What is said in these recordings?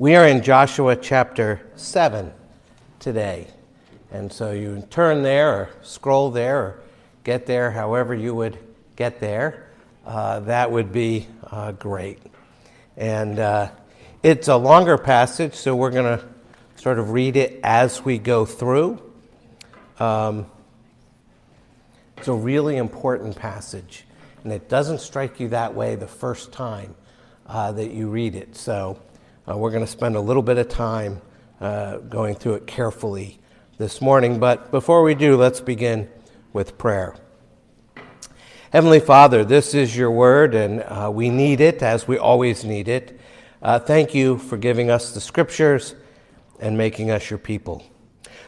We are in Joshua chapter 7 today. And so you turn there or scroll there or get there however you would get there. Uh, that would be uh, great. And uh, it's a longer passage, so we're going to sort of read it as we go through. Um, it's a really important passage, and it doesn't strike you that way the first time uh, that you read it. So uh, we're going to spend a little bit of time uh, going through it carefully this morning. But before we do, let's begin with prayer. Heavenly Father, this is your word, and uh, we need it as we always need it. Uh, thank you for giving us the scriptures and making us your people.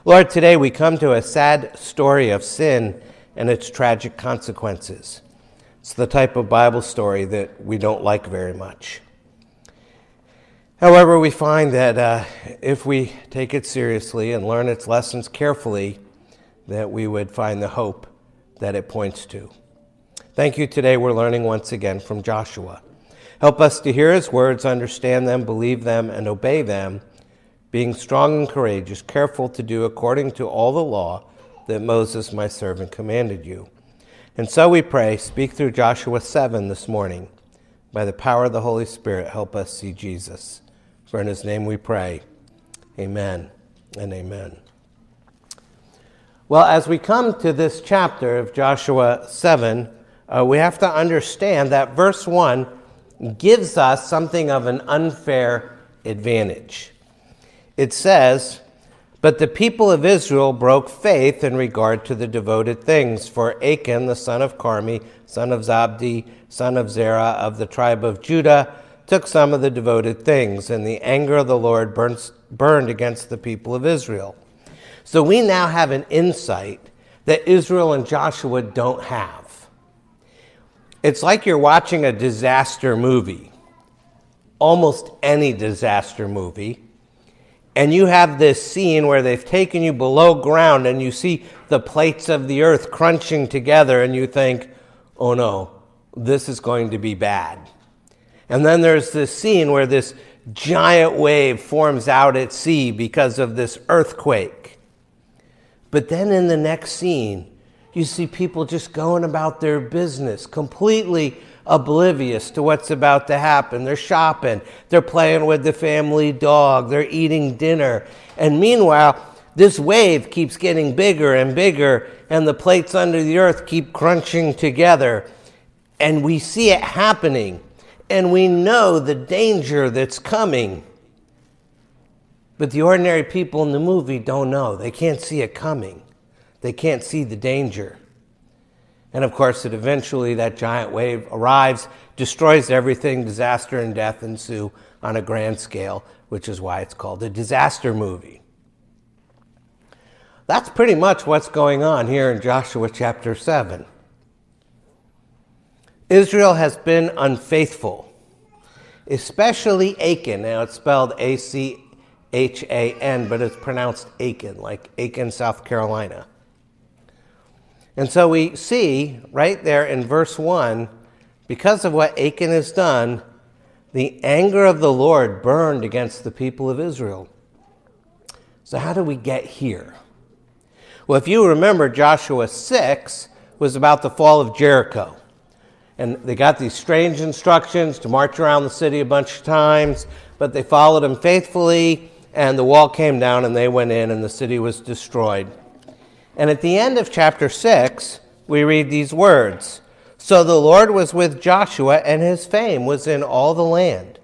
Lord, today we come to a sad story of sin and its tragic consequences. It's the type of Bible story that we don't like very much. However, we find that uh, if we take it seriously and learn its lessons carefully, that we would find the hope that it points to. Thank you. Today we're learning once again from Joshua. Help us to hear his words, understand them, believe them, and obey them, being strong and courageous, careful to do according to all the law that Moses, my servant, commanded you. And so we pray, speak through Joshua 7 this morning. By the power of the Holy Spirit, help us see Jesus. For in his name we pray. Amen and amen. Well, as we come to this chapter of Joshua 7, uh, we have to understand that verse 1 gives us something of an unfair advantage. It says, But the people of Israel broke faith in regard to the devoted things, for Achan, the son of Carmi, son of Zabdi, son of Zerah of the tribe of Judah, took some of the devoted things, and the anger of the Lord burns, burned against the people of Israel. So we now have an insight that Israel and Joshua don't have. It's like you're watching a disaster movie, almost any disaster movie, and you have this scene where they've taken you below ground and you see the plates of the earth crunching together, and you think, oh no, this is going to be bad. And then there's this scene where this giant wave forms out at sea because of this earthquake. But then in the next scene, you see people just going about their business, completely oblivious to what's about to happen. They're shopping, they're playing with the family dog, they're eating dinner. And meanwhile, this wave keeps getting bigger and bigger, and the plates under the earth keep crunching together. And we see it happening and we know the danger that's coming. But the ordinary people in the movie don't know. They can't see it coming, they can't see the danger. And of course, it eventually that giant wave arrives, destroys everything, disaster and death ensue on a grand scale, which is why it's called a disaster movie. That's pretty much what's going on here in Joshua chapter 7. Israel has been unfaithful, especially Achan. Now it's spelled A C H A N, but it's pronounced Aiken, like Aiken, South Carolina. And so we see right there in verse 1 because of what Achan has done, the anger of the Lord burned against the people of Israel. So, how do we get here? Well, if you remember, Joshua 6 was about the fall of Jericho and they got these strange instructions to march around the city a bunch of times, but they followed them faithfully, and the wall came down, and they went in, and the city was destroyed. And at the end of chapter 6, we read these words So the Lord was with Joshua, and his fame was in all the land.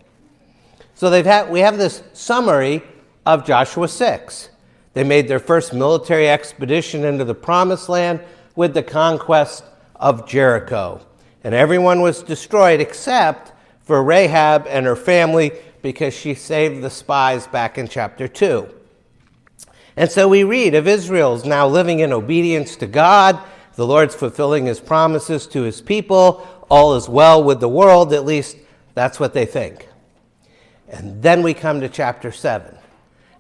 So they've had, we have this summary of Joshua 6. They made their first military expedition into the promised land with the conquest of Jericho and everyone was destroyed except for Rahab and her family because she saved the spies back in chapter 2. And so we read of Israel's now living in obedience to God, the Lord's fulfilling his promises to his people, all is well with the world, at least that's what they think. And then we come to chapter 7,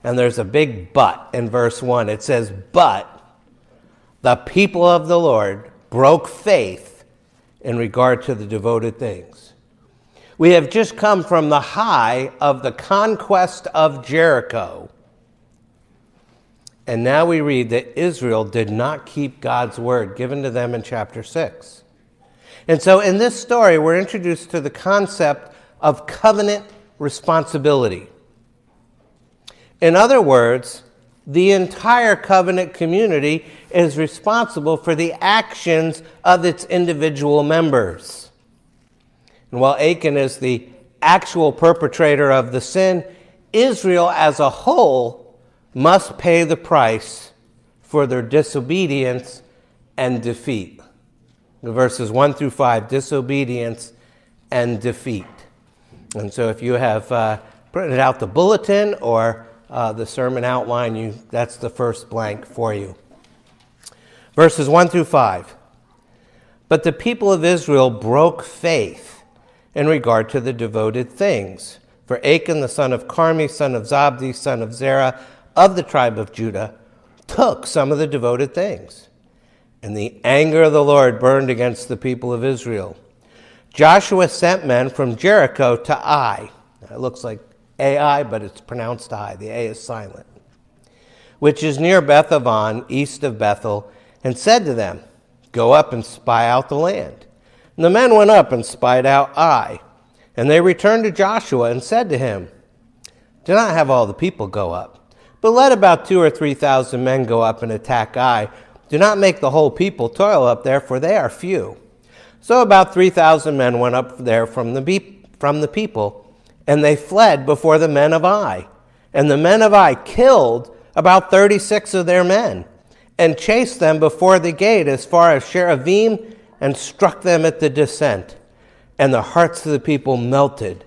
and there's a big but in verse 1. It says, But the people of the Lord broke faith in regard to the devoted things. We have just come from the high of the conquest of Jericho. And now we read that Israel did not keep God's word given to them in chapter 6. And so in this story, we're introduced to the concept of covenant responsibility. In other words, the entire covenant community is responsible for the actions of its individual members. And while Achan is the actual perpetrator of the sin, Israel as a whole must pay the price for their disobedience and defeat. Verses 1 through 5 disobedience and defeat. And so if you have uh, printed out the bulletin or uh, the sermon outline, you, that's the first blank for you. Verses 1 through 5. But the people of Israel broke faith in regard to the devoted things. For Achan, the son of Carmi, son of Zabdi, son of Zerah, of the tribe of Judah, took some of the devoted things. And the anger of the Lord burned against the people of Israel. Joshua sent men from Jericho to Ai. It looks like Ai, but it's pronounced I. The A is silent. Which is near Bethaven, east of Bethel, and said to them, Go up and spy out the land. And the men went up and spied out Ai. And they returned to Joshua and said to him, Do not have all the people go up, but let about two or three thousand men go up and attack Ai. Do not make the whole people toil up there, for they are few. So about 3,000 men went up there from the, from the people, and they fled before the men of Ai. And the men of Ai killed about 36 of their men, and chased them before the gate as far as Shebarim, and struck them at the descent. And the hearts of the people melted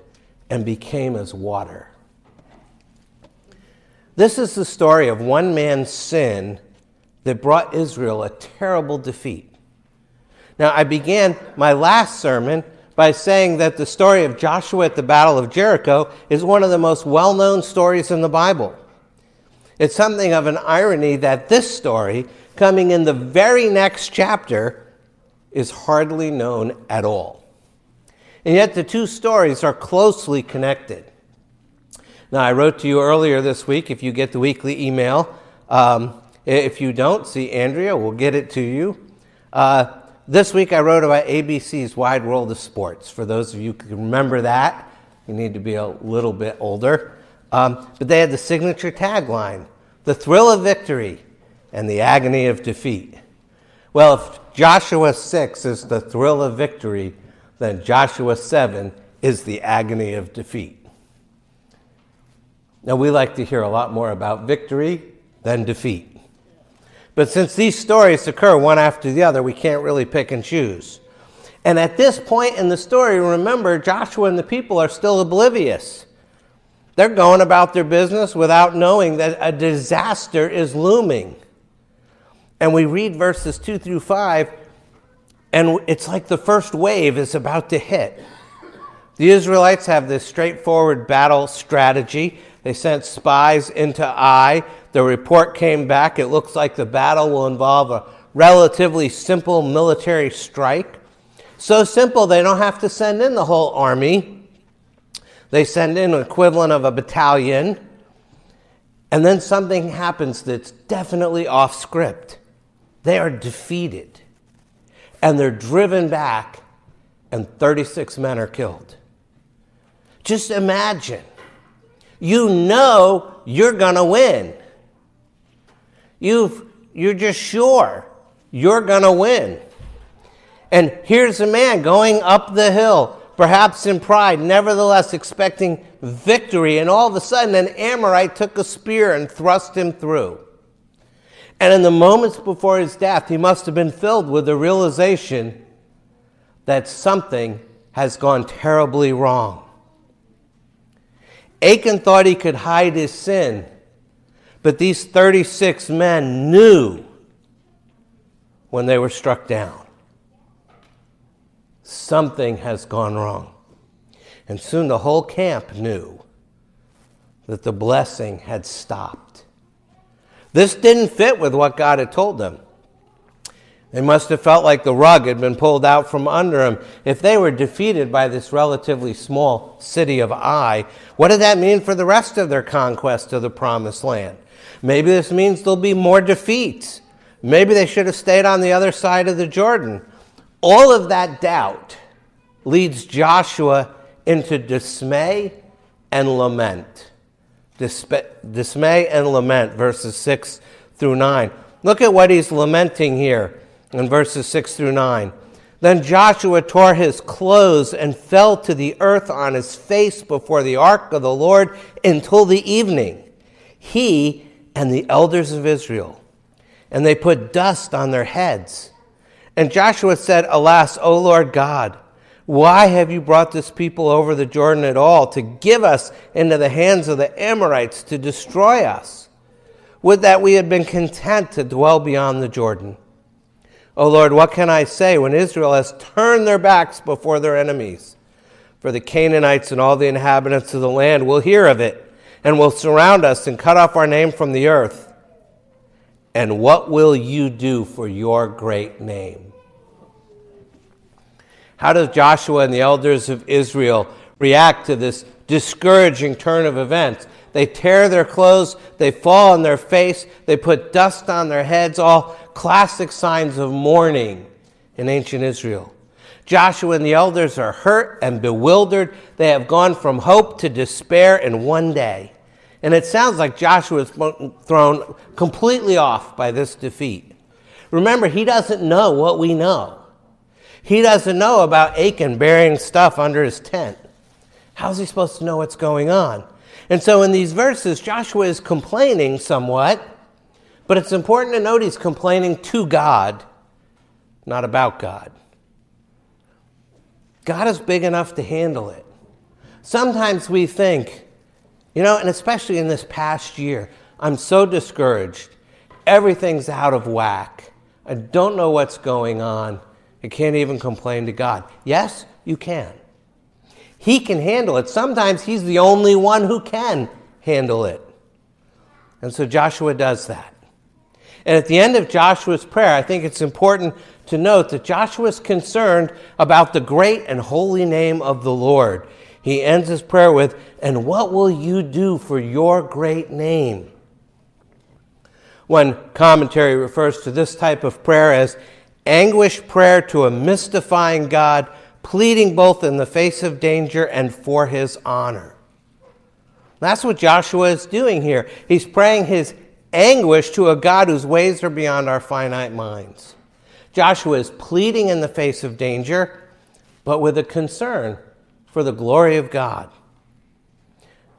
and became as water. This is the story of one man's sin that brought Israel a terrible defeat. Now, I began my last sermon by saying that the story of Joshua at the Battle of Jericho is one of the most well known stories in the Bible. It's something of an irony that this story, coming in the very next chapter, is hardly known at all. And yet the two stories are closely connected. Now, I wrote to you earlier this week, if you get the weekly email. Um, if you don't, see Andrea, we'll get it to you. Uh, this week I wrote about ABC's Wide World of Sports. For those of you who can remember that, you need to be a little bit older. Um, but they had the signature tagline the thrill of victory and the agony of defeat. Well, if Joshua 6 is the thrill of victory, then Joshua 7 is the agony of defeat. Now, we like to hear a lot more about victory than defeat. But since these stories occur one after the other, we can't really pick and choose. And at this point in the story, remember, Joshua and the people are still oblivious. They're going about their business without knowing that a disaster is looming. And we read verses 2 through 5, and it's like the first wave is about to hit. The Israelites have this straightforward battle strategy. They sent spies into Ai the report came back. It looks like the battle will involve a relatively simple military strike. So simple, they don't have to send in the whole army. They send in an equivalent of a battalion. And then something happens that's definitely off script. They are defeated. And they're driven back, and 36 men are killed. Just imagine. You know you're going to win. You've, you're just sure you're going to win. And here's a man going up the hill, perhaps in pride, nevertheless expecting victory. And all of a sudden, an Amorite took a spear and thrust him through. And in the moments before his death, he must have been filled with the realization that something has gone terribly wrong. Achan thought he could hide his sin but these 36 men knew when they were struck down something has gone wrong. And soon the whole camp knew that the blessing had stopped. This didn't fit with what God had told them. They must have felt like the rug had been pulled out from under them. If they were defeated by this relatively small city of Ai, what did that mean for the rest of their conquest of the promised land? Maybe this means there'll be more defeats. Maybe they should have stayed on the other side of the Jordan. All of that doubt leads Joshua into dismay and lament. Dismay and lament, verses 6 through 9. Look at what he's lamenting here in verses 6 through 9. Then Joshua tore his clothes and fell to the earth on his face before the ark of the Lord until the evening, he and the elders of Israel. And they put dust on their heads. And Joshua said, Alas, O Lord God, why have you brought this people over the Jordan at all to give us into the hands of the Amorites to destroy us? Would that we had been content to dwell beyond the Jordan. O Lord, what can I say when Israel has turned their backs before their enemies? For the Canaanites and all the inhabitants of the land will hear of it and will surround us and cut off our name from the earth. And what will you do for your great name? How does Joshua and the elders of Israel react to this discouraging turn of events? They tear their clothes, they fall on their face, they put dust on their heads, all classic signs of mourning in ancient Israel. Joshua and the elders are hurt and bewildered. They have gone from hope to despair in one day. And it sounds like Joshua is thrown completely off by this defeat. Remember, he doesn't know what we know. He doesn't know about Achan burying stuff under his tent. How's he supposed to know what's going on? And so in these verses, Joshua is complaining somewhat but it's important to note he's complaining to God, not about God. God is big enough to handle it. Sometimes we think, you know, and especially in this past year, I'm so discouraged. Everything's out of whack. I don't know what's going on. I can't even complain to God. Yes, you can. He can handle it. Sometimes He's the only one who can handle it. And so Joshua does that. And at the end of Joshua's prayer, I think it's important to note that Joshua is concerned about the great and holy name of the Lord. He ends his prayer with, And what will you do for your great name? One commentary refers to this type of prayer as anguish prayer to a mystifying God, pleading both in the face of danger and for his honor. That's what Joshua is doing here. He's praying his anguish to a God whose ways are beyond our finite minds. Joshua is pleading in the face of danger, but with a concern for the glory of God.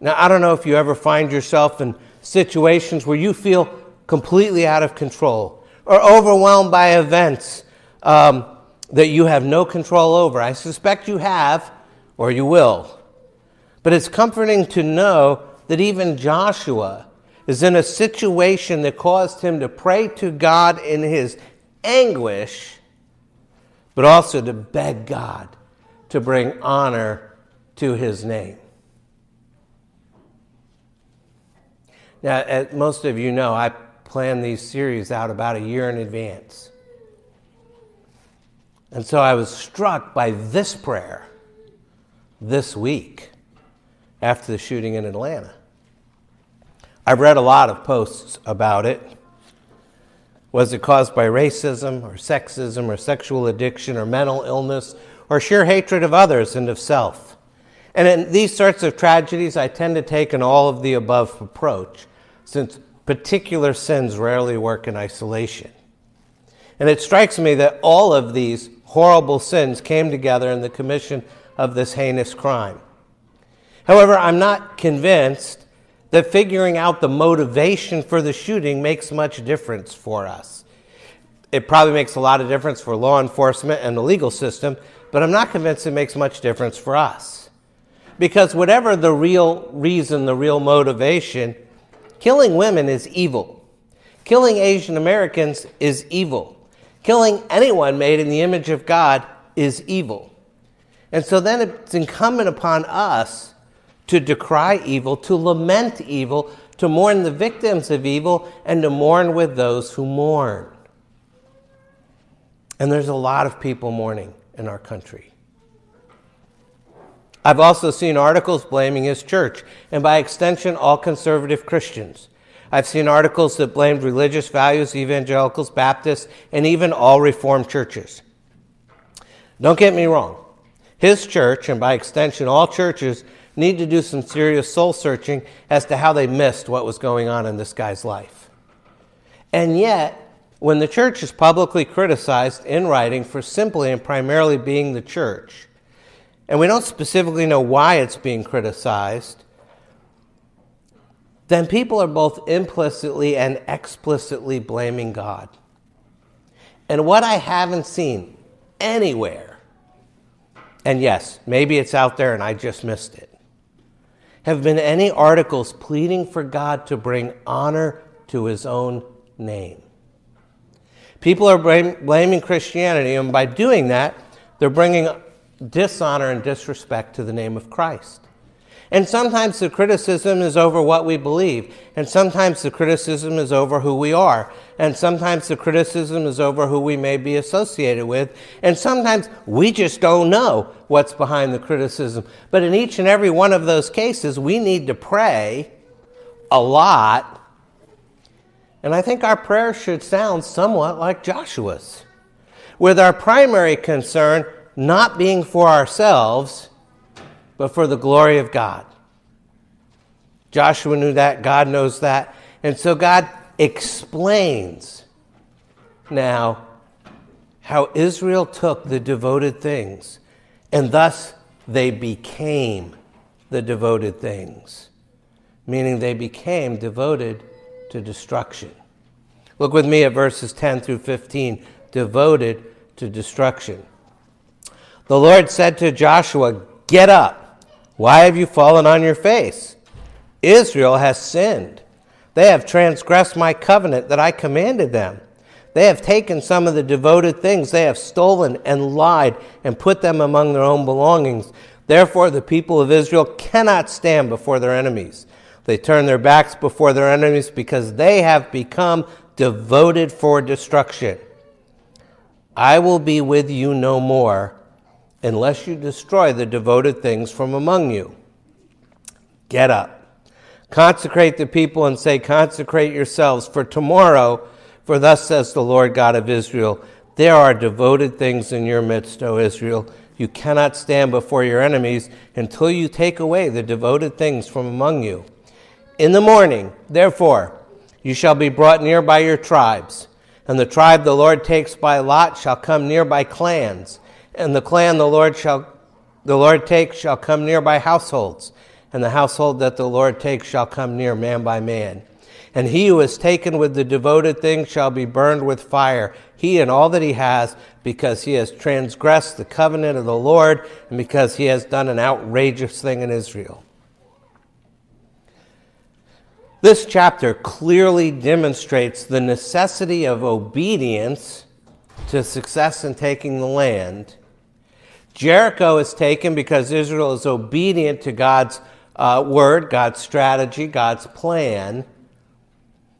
Now, I don't know if you ever find yourself in situations where you feel completely out of control or overwhelmed by events um, that you have no control over. I suspect you have, or you will. But it's comforting to know that even Joshua is in a situation that caused him to pray to God in his anguish, but also to beg God to bring honor to his name. Now, as most of you know, I plan these series out about a year in advance. And so I was struck by this prayer this week after the shooting in Atlanta. I've read a lot of posts about it. Was it caused by racism or sexism or sexual addiction or mental illness or sheer hatred of others and of self? And in these sorts of tragedies, I tend to take an all of the above approach, since particular sins rarely work in isolation. And it strikes me that all of these horrible sins came together in the commission of this heinous crime. However, I'm not convinced that figuring out the motivation for the shooting makes much difference for us. It probably makes a lot of difference for law enforcement and the legal system, but I'm not convinced it makes much difference for us. Because whatever the real reason, the real motivation, killing women is evil. Killing Asian Americans is evil. Killing anyone made in the image of God is evil. And so then it's incumbent upon us to decry evil, to lament evil, to mourn the victims of evil, and to mourn with those who mourn. And there's a lot of people mourning in our country. I've also seen articles blaming his church, and by extension, all conservative Christians. I've seen articles that blamed religious values, evangelicals, Baptists, and even all Reformed churches. Don't get me wrong. His church, and by extension, all churches, need to do some serious soul searching as to how they missed what was going on in this guy's life. And yet, when the church is publicly criticized in writing for simply and primarily being the church, and we don't specifically know why it's being criticized, then people are both implicitly and explicitly blaming God. And what I haven't seen anywhere, and yes, maybe it's out there and I just missed it, have been any articles pleading for God to bring honor to his own name. People are blaming Christianity, and by doing that, they're bringing dishonor and disrespect to the name of Christ. And sometimes the criticism is over what we believe, and sometimes the criticism is over who we are, and sometimes the criticism is over who we may be associated with, and sometimes we just don't know what's behind the criticism. But in each and every one of those cases, we need to pray a lot. And I think our prayer should sound somewhat like Joshua's, with our primary concern not being for ourselves, but for the glory of God. Joshua knew that, God knows that. And so God explains now how Israel took the devoted things, and thus they became the devoted things, meaning they became devoted to destruction. Look with me at verses 10 through 15 devoted to destruction. The Lord said to Joshua, Get up. Why have you fallen on your face? Israel has sinned. They have transgressed my covenant that I commanded them. They have taken some of the devoted things they have stolen and lied and put them among their own belongings. Therefore, the people of Israel cannot stand before their enemies. They turn their backs before their enemies because they have become devoted for destruction. I will be with you no more unless you destroy the devoted things from among you. Get up. Consecrate the people and say, Consecrate yourselves for tomorrow, for thus says the Lord God of Israel There are devoted things in your midst, O Israel. You cannot stand before your enemies until you take away the devoted things from among you. In the morning, therefore, you shall be brought near by your tribes, and the tribe the Lord takes by lot shall come near by clans and the clan the Lord shall the Lord takes shall come near by households, and the household that the Lord takes shall come near man by man. And he who is taken with the devoted thing shall be burned with fire, he and all that he has, because he has transgressed the covenant of the Lord, and because he has done an outrageous thing in Israel. This chapter clearly demonstrates the necessity of obedience to success in taking the land Jericho is taken because Israel is obedient to God's uh, word, God's strategy, God's plan.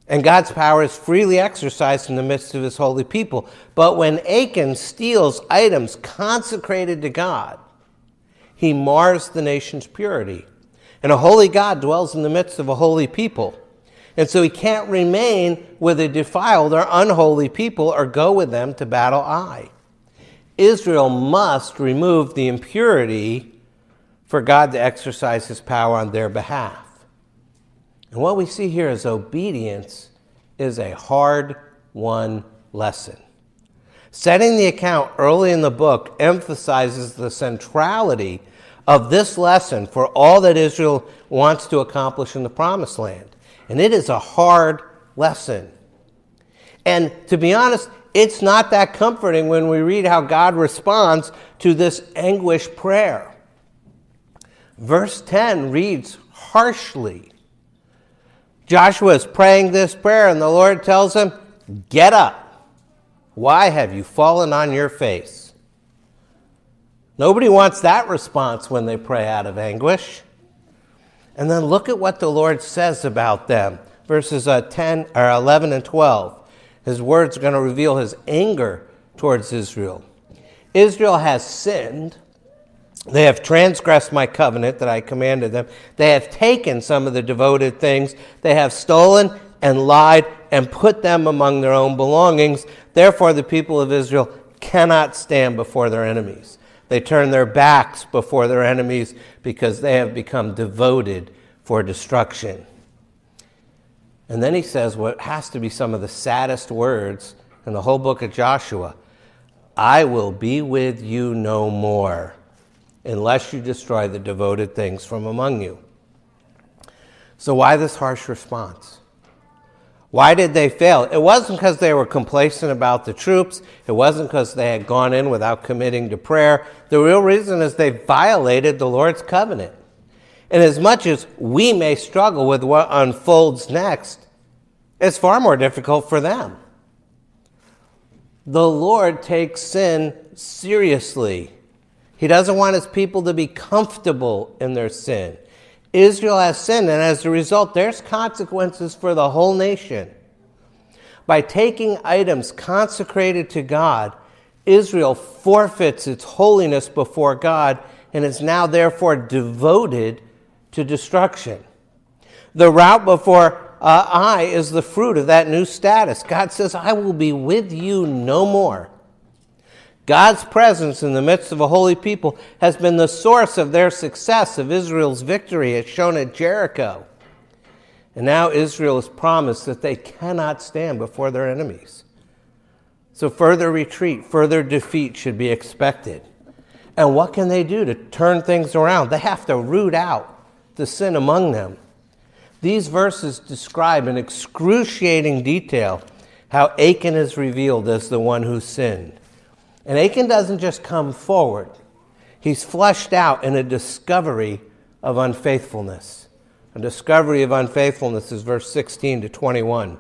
And God's power is freely exercised in the midst of his holy people. But when Achan steals items consecrated to God, he mars the nation's purity. And a holy God dwells in the midst of a holy people. And so he can't remain with a defiled or unholy people or go with them to battle Ai. Israel must remove the impurity for God to exercise his power on their behalf. And what we see here is obedience is a hard won lesson. Setting the account early in the book emphasizes the centrality of this lesson for all that Israel wants to accomplish in the promised land. And it is a hard lesson. And to be honest, it's not that comforting when we read how God responds to this anguish prayer. Verse 10 reads harshly. Joshua is praying this prayer, and the Lord tells him, Get up. Why have you fallen on your face? Nobody wants that response when they pray out of anguish. And then look at what the Lord says about them. Verses uh, 10 or 11 and 12. His words are going to reveal his anger towards Israel. Israel has sinned. They have transgressed my covenant that I commanded them. They have taken some of the devoted things. They have stolen and lied and put them among their own belongings. Therefore, the people of Israel cannot stand before their enemies. They turn their backs before their enemies because they have become devoted for destruction. And then he says what has to be some of the saddest words in the whole book of Joshua I will be with you no more unless you destroy the devoted things from among you. So, why this harsh response? Why did they fail? It wasn't because they were complacent about the troops. It wasn't because they had gone in without committing to prayer. The real reason is they violated the Lord's covenant. And as much as we may struggle with what unfolds next, it's far more difficult for them. The Lord takes sin seriously. He doesn't want his people to be comfortable in their sin. Israel has sinned, and as a result, there's consequences for the whole nation. By taking items consecrated to God, Israel forfeits its holiness before God and is now therefore devoted to destruction. The rout before uh, Ai is the fruit of that new status. God says, I will be with you no more. God's presence in the midst of a holy people has been the source of their success, of Israel's victory, as shown at Jericho. And now Israel is promised that they cannot stand before their enemies. So further retreat, further defeat should be expected. And what can they do to turn things around? They have to root out the sin among them. These verses describe in excruciating detail how Achan is revealed as the one who sinned. And Achan doesn't just come forward, he's fleshed out in a discovery of unfaithfulness. A discovery of unfaithfulness is verse 16 to 21.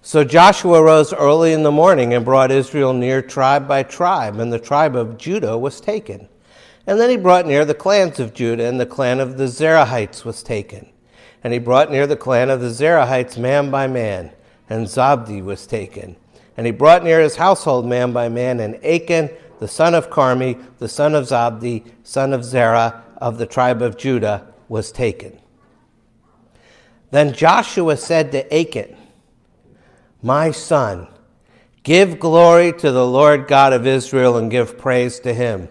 So Joshua rose early in the morning and brought Israel near tribe by tribe, and the tribe of Judah was taken. And then he brought near the clans of Judah, and the clan of the Zerahites was taken. And he brought near the clan of the Zerahites man by man, and Zabdi was taken. And he brought near his household man by man, and Achan, the son of Carmi, the son of Zabdi, son of Zerah, of the tribe of Judah, was taken. Then Joshua said to Achan, My son, give glory to the Lord God of Israel and give praise to him.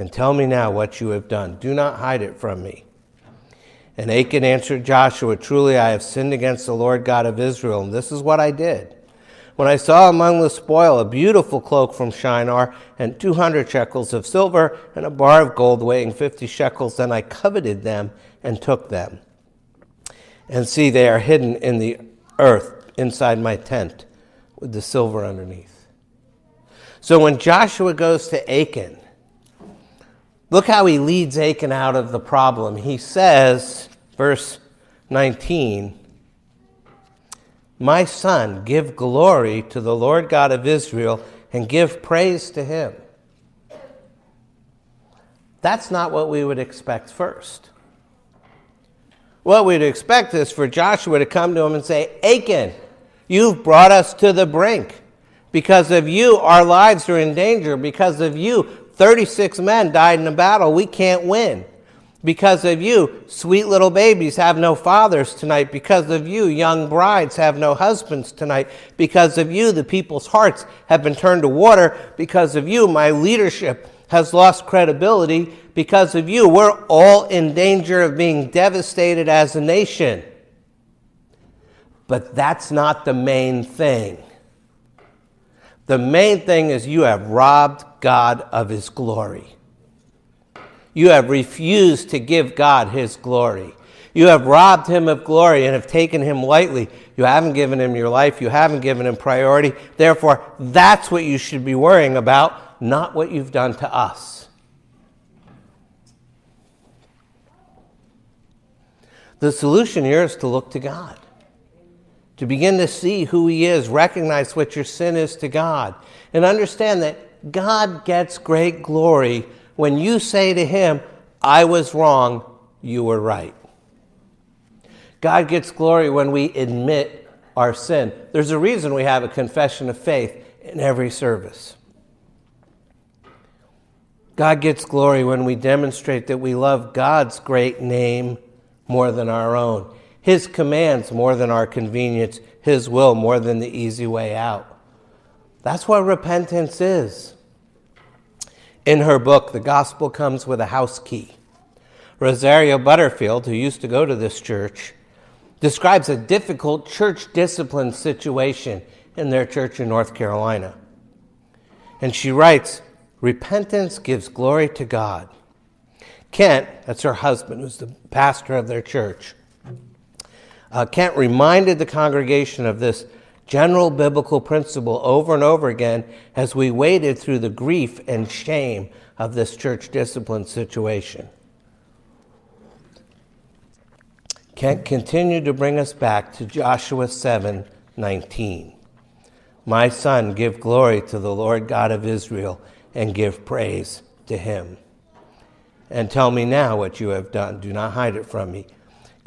And tell me now what you have done. Do not hide it from me. And Achan answered Joshua, Truly I have sinned against the Lord God of Israel, and this is what I did. When I saw among the spoil a beautiful cloak from Shinar, and 200 shekels of silver, and a bar of gold weighing 50 shekels, then I coveted them and took them. And see, they are hidden in the earth inside my tent with the silver underneath. So when Joshua goes to Achan, look how he leads Achan out of the problem. He says, verse 19, my son, give glory to the Lord God of Israel and give praise to him. That's not what we would expect first. What we'd expect is for Joshua to come to him and say, Achan, you've brought us to the brink. Because of you, our lives are in danger. Because of you, 36 men died in a battle. We can't win. Because of you, sweet little babies have no fathers tonight. Because of you, young brides have no husbands tonight. Because of you, the people's hearts have been turned to water. Because of you, my leadership has lost credibility. Because of you, we're all in danger of being devastated as a nation. But that's not the main thing. The main thing is you have robbed God of his glory. You have refused to give God his glory. You have robbed him of glory and have taken him lightly. You haven't given him your life. You haven't given him priority. Therefore, that's what you should be worrying about, not what you've done to us. The solution here is to look to God, to begin to see who He is, recognize what your sin is to God, and understand that God gets great glory when you say to him, I was wrong, you were right. God gets glory when we admit our sin. There's a reason we have a confession of faith in every service. God gets glory when we demonstrate that we love God's great name more than our own, His commands more than our convenience, His will more than the easy way out. That's what repentance is. In her book, The Gospel Comes with a House Key, Rosario Butterfield, who used to go to this church, describes a difficult church discipline situation in their church in North Carolina. And she writes, Repentance gives glory to God. Kent, that's her husband, who's the pastor of their church, uh, Kent reminded the congregation of this general biblical principle over and over again as we waded through the grief and shame of this church discipline situation. Kent continued to bring us back to Joshua 7 19. My son, give glory to the Lord God of Israel and give praise to him. And tell me now what you have done. Do not hide it from me.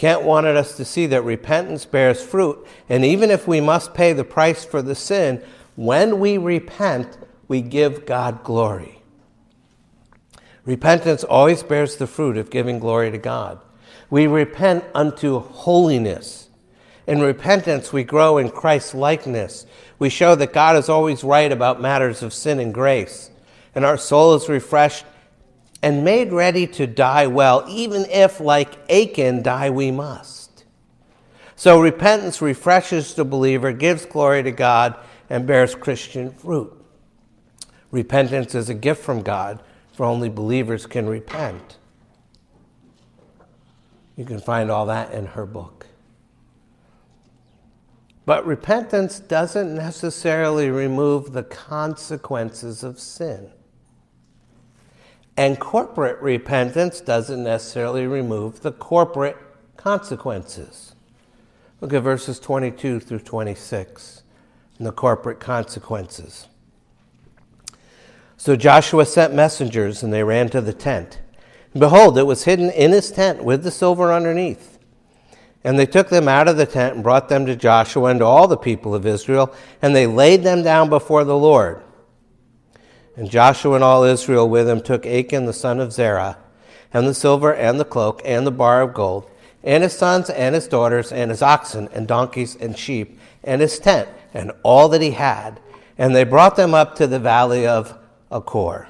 Kent wanted us to see that repentance bears fruit, and even if we must pay the price for the sin, when we repent, we give God glory. Repentance always bears the fruit of giving glory to God. We repent unto holiness. In repentance, we grow in Christ's likeness. We show that God is always right about matters of sin and grace and our soul is refreshed and made ready to die well, even if, like Achan, die we must. So repentance refreshes the believer, gives glory to God, and bears Christian fruit. Repentance is a gift from God, for only believers can repent. You can find all that in her book. But repentance doesn't necessarily remove the consequences of sin. And corporate repentance doesn't necessarily remove the corporate consequences. Look at verses 22 through 26 and the corporate consequences. So Joshua sent messengers, and they ran to the tent. And behold, it was hidden in his tent with the silver underneath. And they took them out of the tent and brought them to Joshua and to all the people of Israel, and they laid them down before the Lord. And Joshua and all Israel with him took Achan the son of Zerah, and the silver and the cloak and the bar of gold, and his sons and his daughters, and his oxen and donkeys and sheep, and his tent, and all that he had. And they brought them up to the valley of Achor.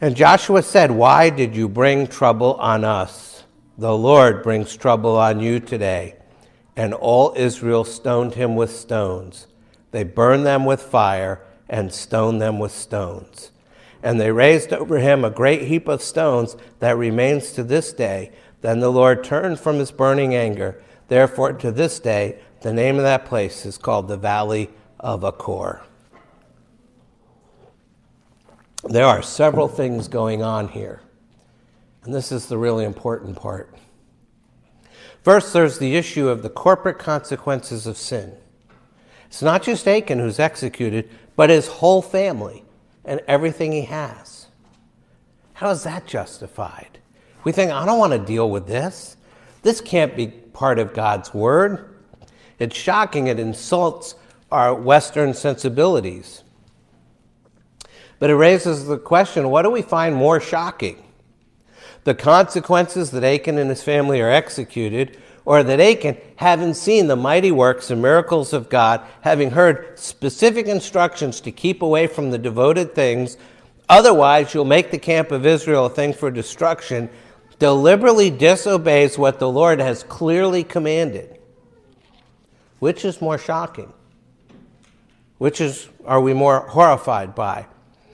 And Joshua said, Why did you bring trouble on us? The Lord brings trouble on you today. And all Israel stoned him with stones. They burned them with fire and stoned them with stones. And they raised over him a great heap of stones that remains to this day. Then the Lord turned from his burning anger. Therefore, to this day, the name of that place is called the Valley of Achor. There are several things going on here, and this is the really important part. First, there's the issue of the corporate consequences of sin. It's not just Achan who's executed, but his whole family and everything he has. How is that justified? We think, I don't want to deal with this. This can't be part of God's word. It's shocking. It insults our Western sensibilities. But it raises the question what do we find more shocking? The consequences that Achan and his family are executed, or that Achan, having seen the mighty works and miracles of God, having heard specific instructions to keep away from the devoted things, otherwise you'll make the camp of Israel a thing for destruction, deliberately disobeys what the Lord has clearly commanded. Which is more shocking? Which is are we more horrified by?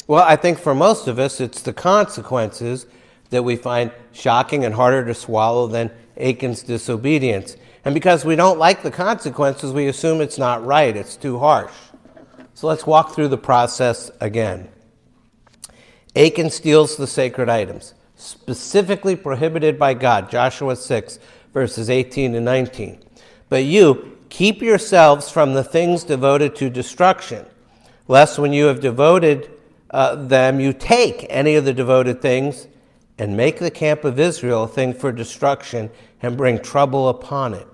Well, I think for most of us it's the consequences that we find shocking and harder to swallow than Achan's disobedience. And because we don't like the consequences, we assume it's not right, it's too harsh. So let's walk through the process again. Achan steals the sacred items, specifically prohibited by God, Joshua 6, verses 18 and 19. But you, keep yourselves from the things devoted to destruction, lest when you have devoted uh, them, you take any of the devoted things and make the camp of Israel a thing for destruction and bring trouble upon it.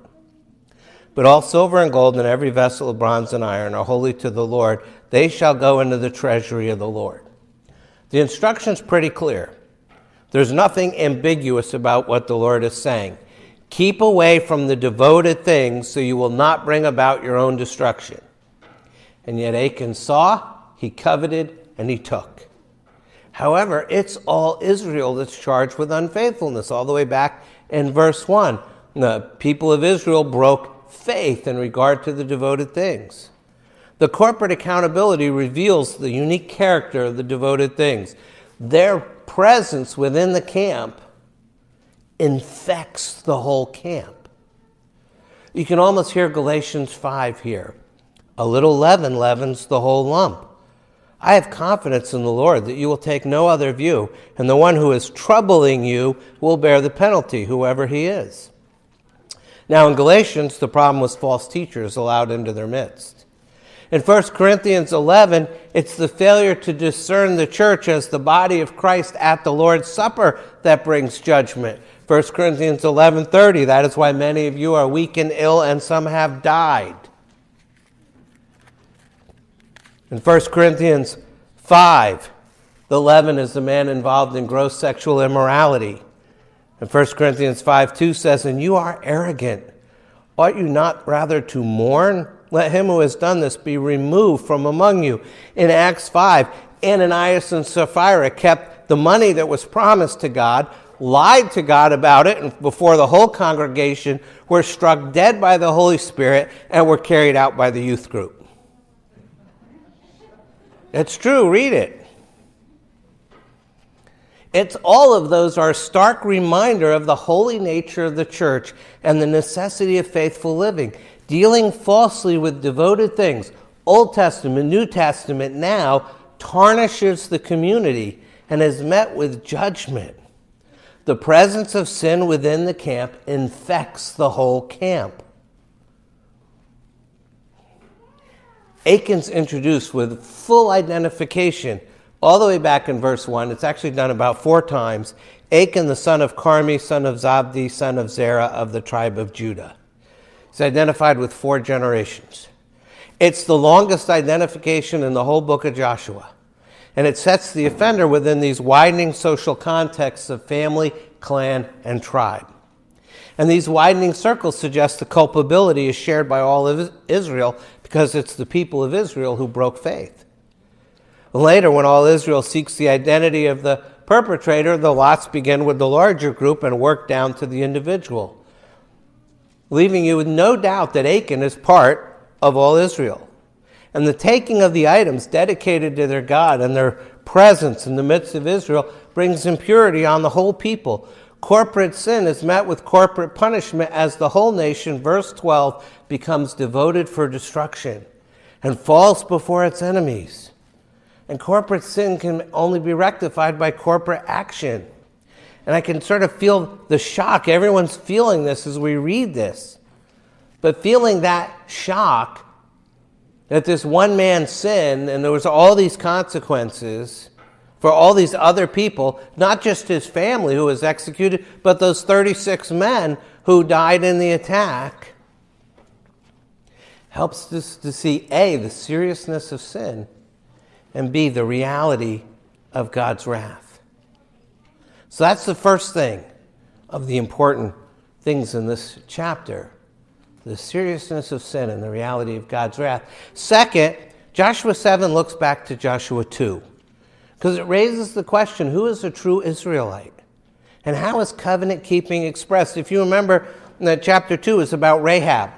But all silver and gold and every vessel of bronze and iron are holy to the Lord. They shall go into the treasury of the Lord. The instruction's pretty clear. There's nothing ambiguous about what the Lord is saying. Keep away from the devoted things so you will not bring about your own destruction. And yet Achan saw, he coveted, and he took. However, it's all Israel that's charged with unfaithfulness, all the way back in verse 1. The people of Israel broke faith in regard to the devoted things. The corporate accountability reveals the unique character of the devoted things. Their presence within the camp infects the whole camp. You can almost hear Galatians 5 here. A little leaven leavens the whole lump. I have confidence in the Lord that you will take no other view, and the one who is troubling you will bear the penalty, whoever he is. Now, in Galatians, the problem was false teachers allowed into their midst. In 1 Corinthians 11, it's the failure to discern the church as the body of Christ at the Lord's Supper that brings judgment. 1 Corinthians 11:30, that is why many of you are weak and ill and some have died. In 1 Corinthians 5, the leaven is the man involved in gross sexual immorality. And 1 Corinthians 5 2 says, And you are arrogant. Ought you not rather to mourn? Let him who has done this be removed from among you. In Acts 5, Ananias and Sapphira kept the money that was promised to God, lied to God about it, and before the whole congregation were struck dead by the Holy Spirit and were carried out by the youth group. It's true, read it. It's all of those are a stark reminder of the holy nature of the church and the necessity of faithful living. Dealing falsely with devoted things, Old Testament, New Testament now, tarnishes the community and is met with judgment. The presence of sin within the camp infects the whole camp. Achan's introduced with full identification all the way back in verse 1. It's actually done about four times. Achan, the son of Carmi, son of Zabdi, son of Zerah of the tribe of Judah. He's identified with four generations. It's the longest identification in the whole book of Joshua. And it sets the offender within these widening social contexts of family, clan, and tribe. And these widening circles suggest the culpability is shared by all of Israel because it's the people of Israel who broke faith. Later, when all Israel seeks the identity of the perpetrator, the lots begin with the larger group and work down to the individual, leaving you with no doubt that Achan is part of all Israel. And the taking of the items dedicated to their God and their presence in the midst of Israel brings impurity on the whole people. Corporate sin is met with corporate punishment as the whole nation, verse 12, becomes devoted for destruction and falls before its enemies. And corporate sin can only be rectified by corporate action. And I can sort of feel the shock. Everyone's feeling this as we read this. But feeling that shock that this one man sinned and there was all these consequences for all these other people, not just his family who was executed, but those 36 men who died in the attack, helps us to see A, the seriousness of sin, and B, the reality of God's wrath. So that's the first thing of the important things in this chapter the seriousness of sin and the reality of God's wrath. Second, Joshua 7 looks back to Joshua 2 because it raises the question who is a true Israelite? And how is covenant keeping expressed? If you remember, uh, chapter 2 is about Rahab.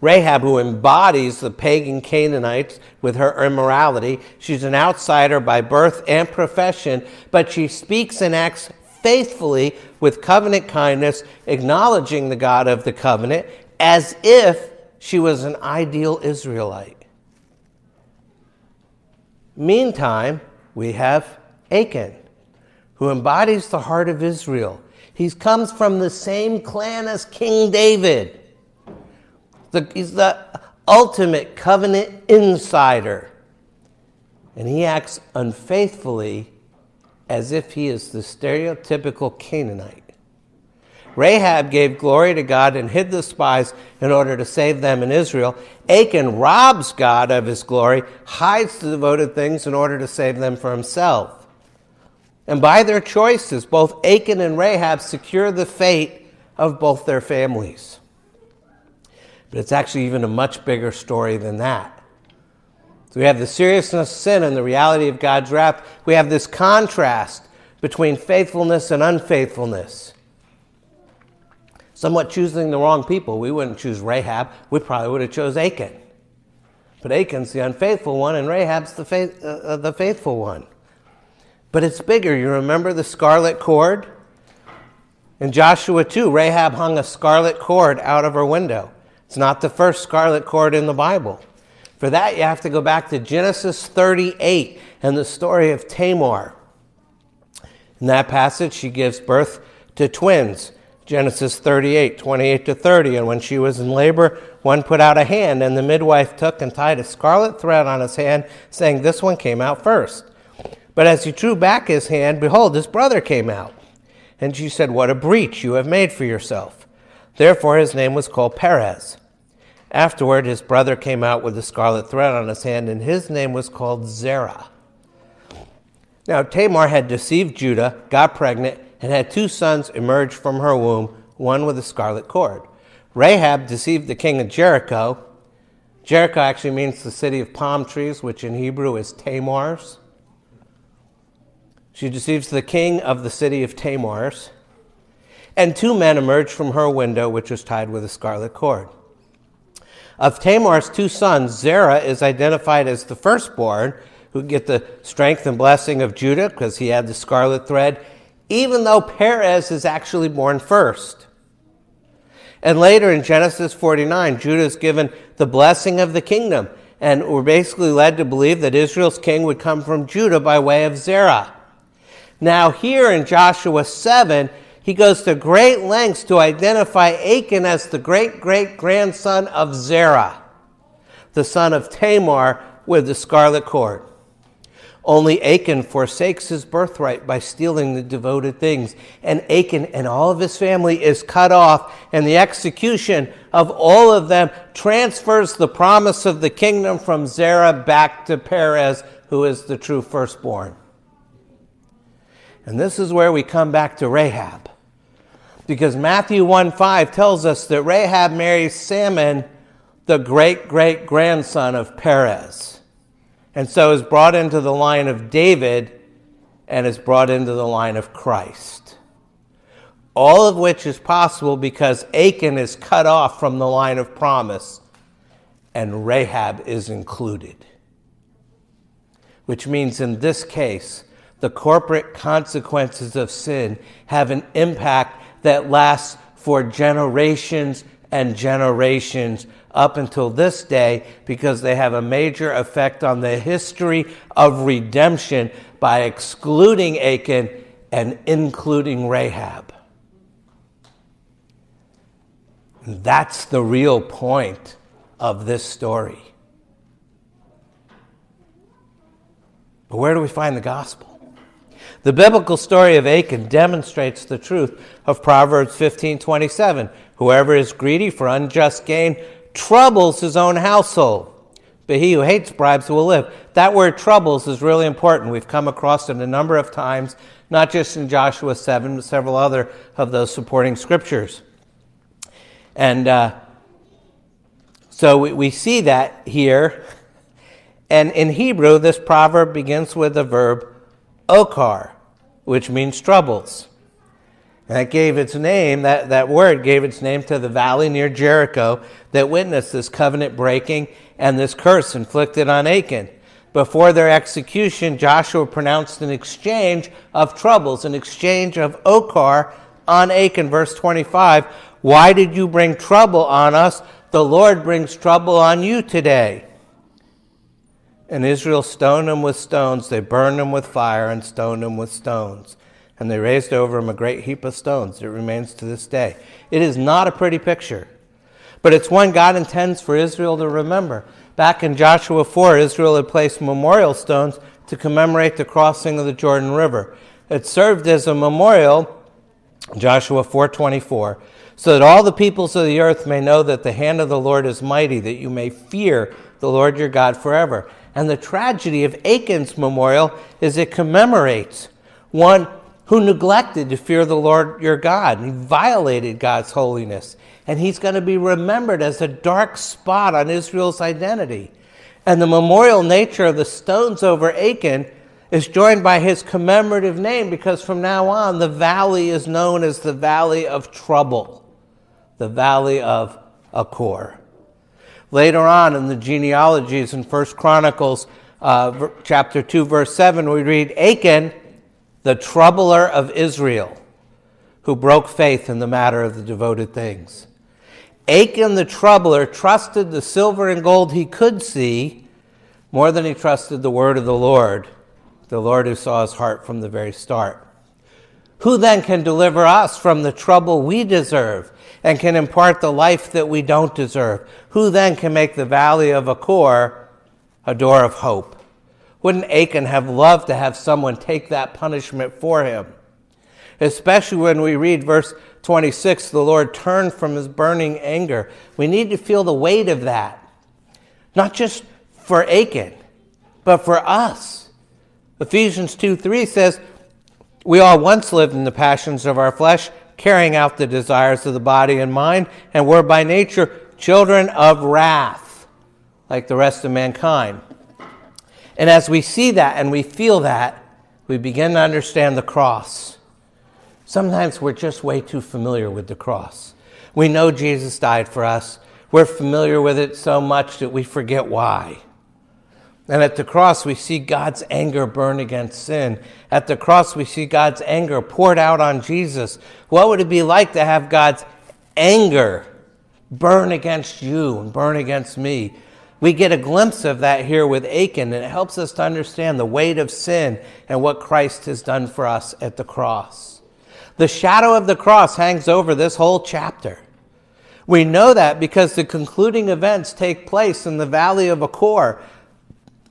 Rahab, who embodies the pagan Canaanites with her immorality, she's an outsider by birth and profession, but she speaks and acts faithfully with covenant kindness, acknowledging the God of the covenant as if she was an ideal Israelite. Meantime, we have Achan, who embodies the heart of Israel. He comes from the same clan as King David. The, he's the ultimate covenant insider. And he acts unfaithfully as if he is the stereotypical Canaanite. Rahab gave glory to God and hid the spies in order to save them in Israel. Achan robs God of his glory, hides the devoted things in order to save them for himself. And by their choices, both Achan and Rahab secure the fate of both their families. But it's actually even a much bigger story than that. So we have the seriousness of sin and the reality of God's wrath. We have this contrast between faithfulness and unfaithfulness. Somewhat choosing the wrong people. We wouldn't choose Rahab. We probably would have chose Achan. But Achan's the unfaithful one, and Rahab's the, faith, uh, uh, the faithful one. But it's bigger. You remember the scarlet cord? In Joshua 2, Rahab hung a scarlet cord out of her window. It's not the first scarlet cord in the Bible. For that, you have to go back to Genesis 38 and the story of Tamar. In that passage, she gives birth to twins. Genesis 38, 28 to 30. And when she was in labor, one put out a hand, and the midwife took and tied a scarlet thread on his hand, saying, This one came out first. But as he drew back his hand, behold, his brother came out. And she said, What a breach you have made for yourself. Therefore his name was called Perez. Afterward, his brother came out with a scarlet thread on his hand, and his name was called Zerah. Now, Tamar had deceived Judah, got pregnant, and had two sons emerge from her womb, one with a scarlet cord. Rahab deceived the king of Jericho. Jericho actually means the city of palm trees, which in Hebrew is Tamar's. She deceives the king of the city of Tamar's. And two men emerge from her window, which was tied with a scarlet cord. Of Tamar's two sons, Zerah is identified as the firstborn, who get the strength and blessing of Judah because he had the scarlet thread, even though Perez is actually born first. And later in Genesis 49, Judah is given the blessing of the kingdom. And we're basically led to believe that Israel's king would come from Judah by way of Zerah. Now, here in Joshua 7, he goes to great lengths to identify Achan as the great great grandson of Zerah, the son of Tamar with the scarlet cord. Only Achan forsakes his birthright by stealing the devoted things, and Achan and all of his family is cut off, and the execution of all of them transfers the promise of the kingdom from Zerah back to Perez, who is the true firstborn. And this is where we come back to Rahab. Because Matthew 1 5 tells us that Rahab marries Salmon, the great great grandson of Perez and so is brought into the line of David and is brought into the line of Christ. All of which is possible because Achan is cut off from the line of promise and Rahab is included. Which means in this case, the corporate consequences of sin have an impact that lasts for generations and generations up until this day because they have a major effect on the history of redemption by excluding Achan and including Rahab. That's the real point of this story. But where do we find the gospel? The biblical story of Achan demonstrates the truth of Proverbs 15:27. Whoever is greedy for unjust gain troubles his own household. But he who hates bribes will live. That word troubles is really important. We've come across it a number of times, not just in Joshua 7, but several other of those supporting scriptures. And uh, so we, we see that here. And in Hebrew, this proverb begins with the verb okar, which means troubles. And that gave its name, that, that word gave its name to the valley near Jericho that witnessed this covenant breaking and this curse inflicted on Achan. Before their execution, Joshua pronounced an exchange of troubles, an exchange of Okar on Achan. Verse 25 Why did you bring trouble on us? The Lord brings trouble on you today. And Israel stoned him with stones. They burned him with fire and stoned him with stones and they raised over him a great heap of stones. It remains to this day. It is not a pretty picture, but it's one God intends for Israel to remember. Back in Joshua 4, Israel had placed memorial stones to commemorate the crossing of the Jordan River. It served as a memorial Joshua 4:24 so that all the peoples of the earth may know that the hand of the Lord is mighty that you may fear the Lord your God forever. And the tragedy of Achan's memorial is it commemorates one who neglected to fear the Lord your God. He violated God's holiness. And he's going to be remembered as a dark spot on Israel's identity. And the memorial nature of the stones over Achan is joined by his commemorative name because from now on the valley is known as the Valley of Trouble, the Valley of Achor. Later on in the genealogies in First Chronicles uh, chapter 2, verse 7, we read Achan, the troubler of Israel, who broke faith in the matter of the devoted things. Achan the troubler trusted the silver and gold he could see more than he trusted the word of the Lord, the Lord who saw his heart from the very start. Who then can deliver us from the trouble we deserve and can impart the life that we don't deserve? Who then can make the valley of Achor a door of hope? Wouldn't Achan have loved to have someone take that punishment for him? Especially when we read verse 26 the Lord turned from his burning anger. We need to feel the weight of that. Not just for Achan, but for us. Ephesians 2 3 says, We all once lived in the passions of our flesh, carrying out the desires of the body and mind, and were by nature children of wrath, like the rest of mankind. And as we see that and we feel that, we begin to understand the cross. Sometimes we're just way too familiar with the cross. We know Jesus died for us. We're familiar with it so much that we forget why. And at the cross, we see God's anger burn against sin. At the cross, we see God's anger poured out on Jesus. What would it be like to have God's anger burn against you and burn against me? We get a glimpse of that here with Achan, and it helps us to understand the weight of sin and what Christ has done for us at the cross. The shadow of the cross hangs over this whole chapter. We know that because the concluding events take place in the valley of Achor.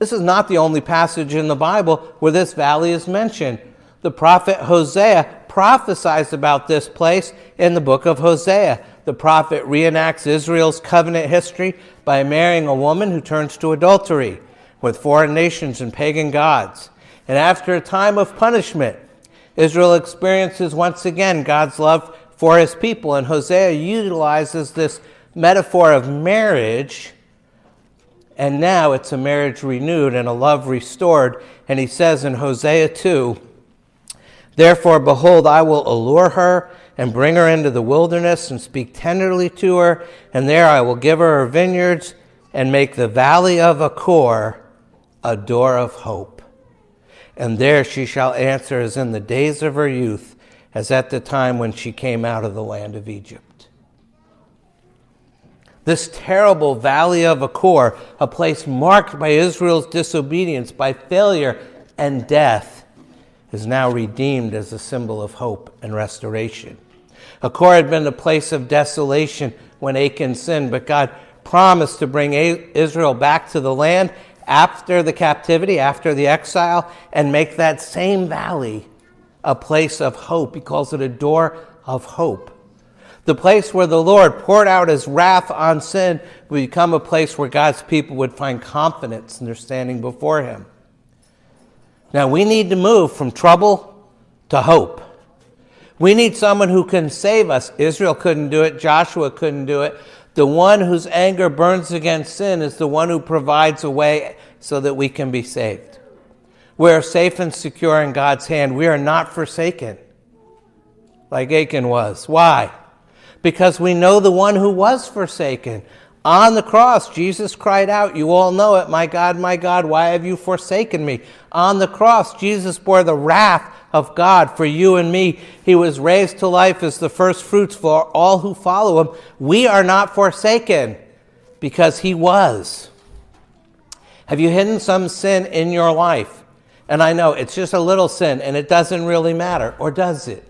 This is not the only passage in the Bible where this valley is mentioned. The prophet Hosea prophesies about this place in the book of Hosea. The prophet reenacts Israel's covenant history by marrying a woman who turns to adultery with foreign nations and pagan gods. And after a time of punishment, Israel experiences once again God's love for his people, and Hosea utilizes this metaphor of marriage, and now it's a marriage renewed and a love restored. And he says in Hosea 2 Therefore, behold, I will allure her and bring her into the wilderness and speak tenderly to her, and there I will give her her vineyards and make the valley of Achor a door of hope and there she shall answer as in the days of her youth, as at the time when she came out of the land of Egypt. This terrible valley of Achor, a place marked by Israel's disobedience, by failure and death, is now redeemed as a symbol of hope and restoration. Achor had been a place of desolation when Achan sinned, but God promised to bring Israel back to the land after the captivity, after the exile, and make that same valley a place of hope. He calls it a door of hope. The place where the Lord poured out his wrath on sin would become a place where God's people would find confidence in their standing before him. Now, we need to move from trouble to hope. We need someone who can save us. Israel couldn't do it, Joshua couldn't do it. The one whose anger burns against sin is the one who provides a way so that we can be saved. We are safe and secure in God's hand. We are not forsaken like Achan was. Why? Because we know the one who was forsaken. On the cross, Jesus cried out, You all know it, my God, my God, why have you forsaken me? On the cross, Jesus bore the wrath of God for you and me. He was raised to life as the first fruits for all who follow him. We are not forsaken because he was. Have you hidden some sin in your life? And I know it's just a little sin and it doesn't really matter, or does it?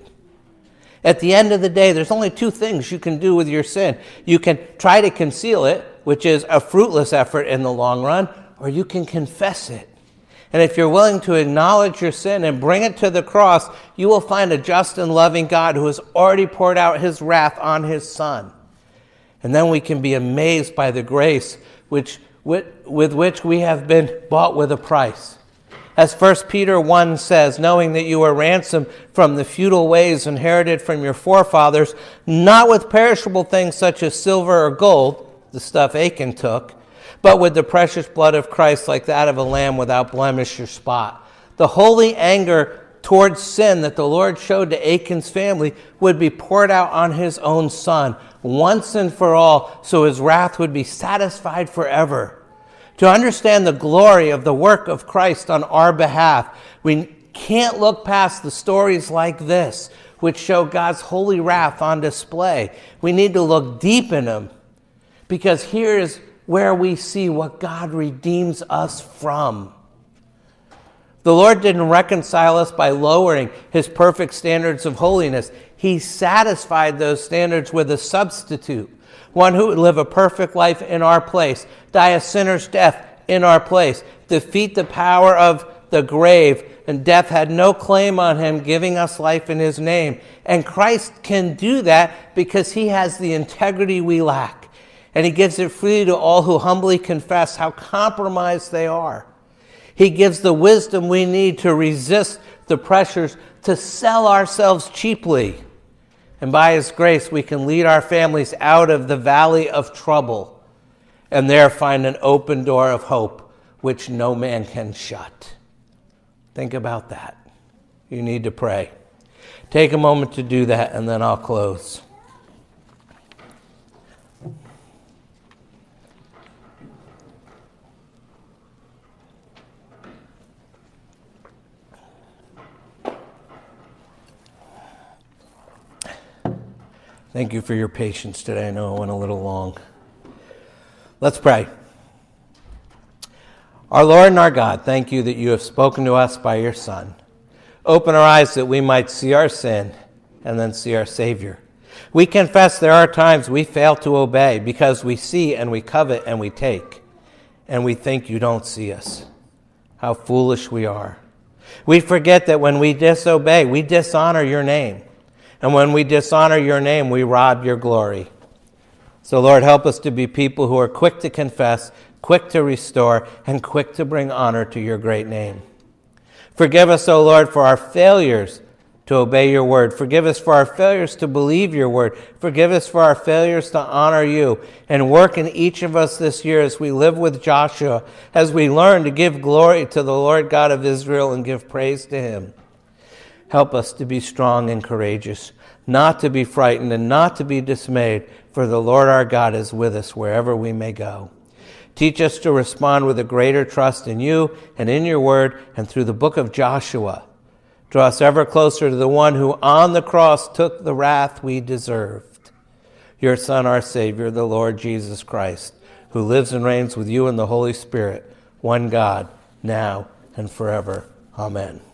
At the end of the day, there's only two things you can do with your sin. You can try to conceal it, which is a fruitless effort in the long run, or you can confess it And if you're willing to acknowledge your sin and bring it to the cross, you will find a just and loving God who has already poured out his wrath on his Son. And then we can be amazed by the grace which, with, with which we have been bought with a price. As 1 Peter 1 says, knowing that you were ransomed from the futile ways inherited from your forefathers, not with perishable things such as silver or gold, the stuff Achan took but with the precious blood of Christ, like that of a lamb without blemish or spot. The holy anger towards sin that the Lord showed to Achan's family would be poured out on his own son once and for all, so his wrath would be satisfied forever. To understand the glory of the work of Christ on our behalf, we can't look past the stories like this, which show God's holy wrath on display. We need to look deep in them because here is where we see what God redeems us from. The Lord didn't reconcile us by lowering his perfect standards of holiness. He satisfied those standards with a substitute, one who would live a perfect life in our place, die a sinner's death in our place, defeat the power of the grave, and death had no claim on him, giving us life in his name. And Christ can do that because he has the integrity we lack and he gives it freely to all who humbly confess how compromised they are. He gives the wisdom we need to resist the pressures to sell ourselves cheaply. And by his grace, we can lead our families out of the valley of trouble and there find an open door of hope which no man can shut. Think about that. You need to pray. Take a moment to do that, and then I'll close. Thank you for your patience today. I know I went a little long. Let's pray. Our Lord and our God, thank you that you have spoken to us by your Son. Open our eyes that we might see our sin and then see our Savior. We confess there are times we fail to obey because we see and we covet and we take, and we think you don't see us. How foolish we are. We forget that when we disobey, we dishonor your name. And when we dishonor your name, we rob your glory. So, Lord, help us to be people who are quick to confess, quick to restore, and quick to bring honor to your great name. Forgive us, O Lord, for our failures to obey your word. Forgive us for our failures to believe your word. Forgive us for our failures to honor you. And work in each of us this year as we live with Joshua, as we learn to give glory to the Lord God of Israel and give praise to him. Help us to be strong and courageous, not to be frightened and not to be dismayed, for the Lord our God is with us wherever we may go. Teach us to respond with a greater trust in you and in your word and through the book of Joshua. Draw us ever closer to the one who on the cross took the wrath we deserved. Your Son, our Savior, the Lord Jesus Christ, who lives and reigns with you in the Holy Spirit, one God, now and forever. Amen.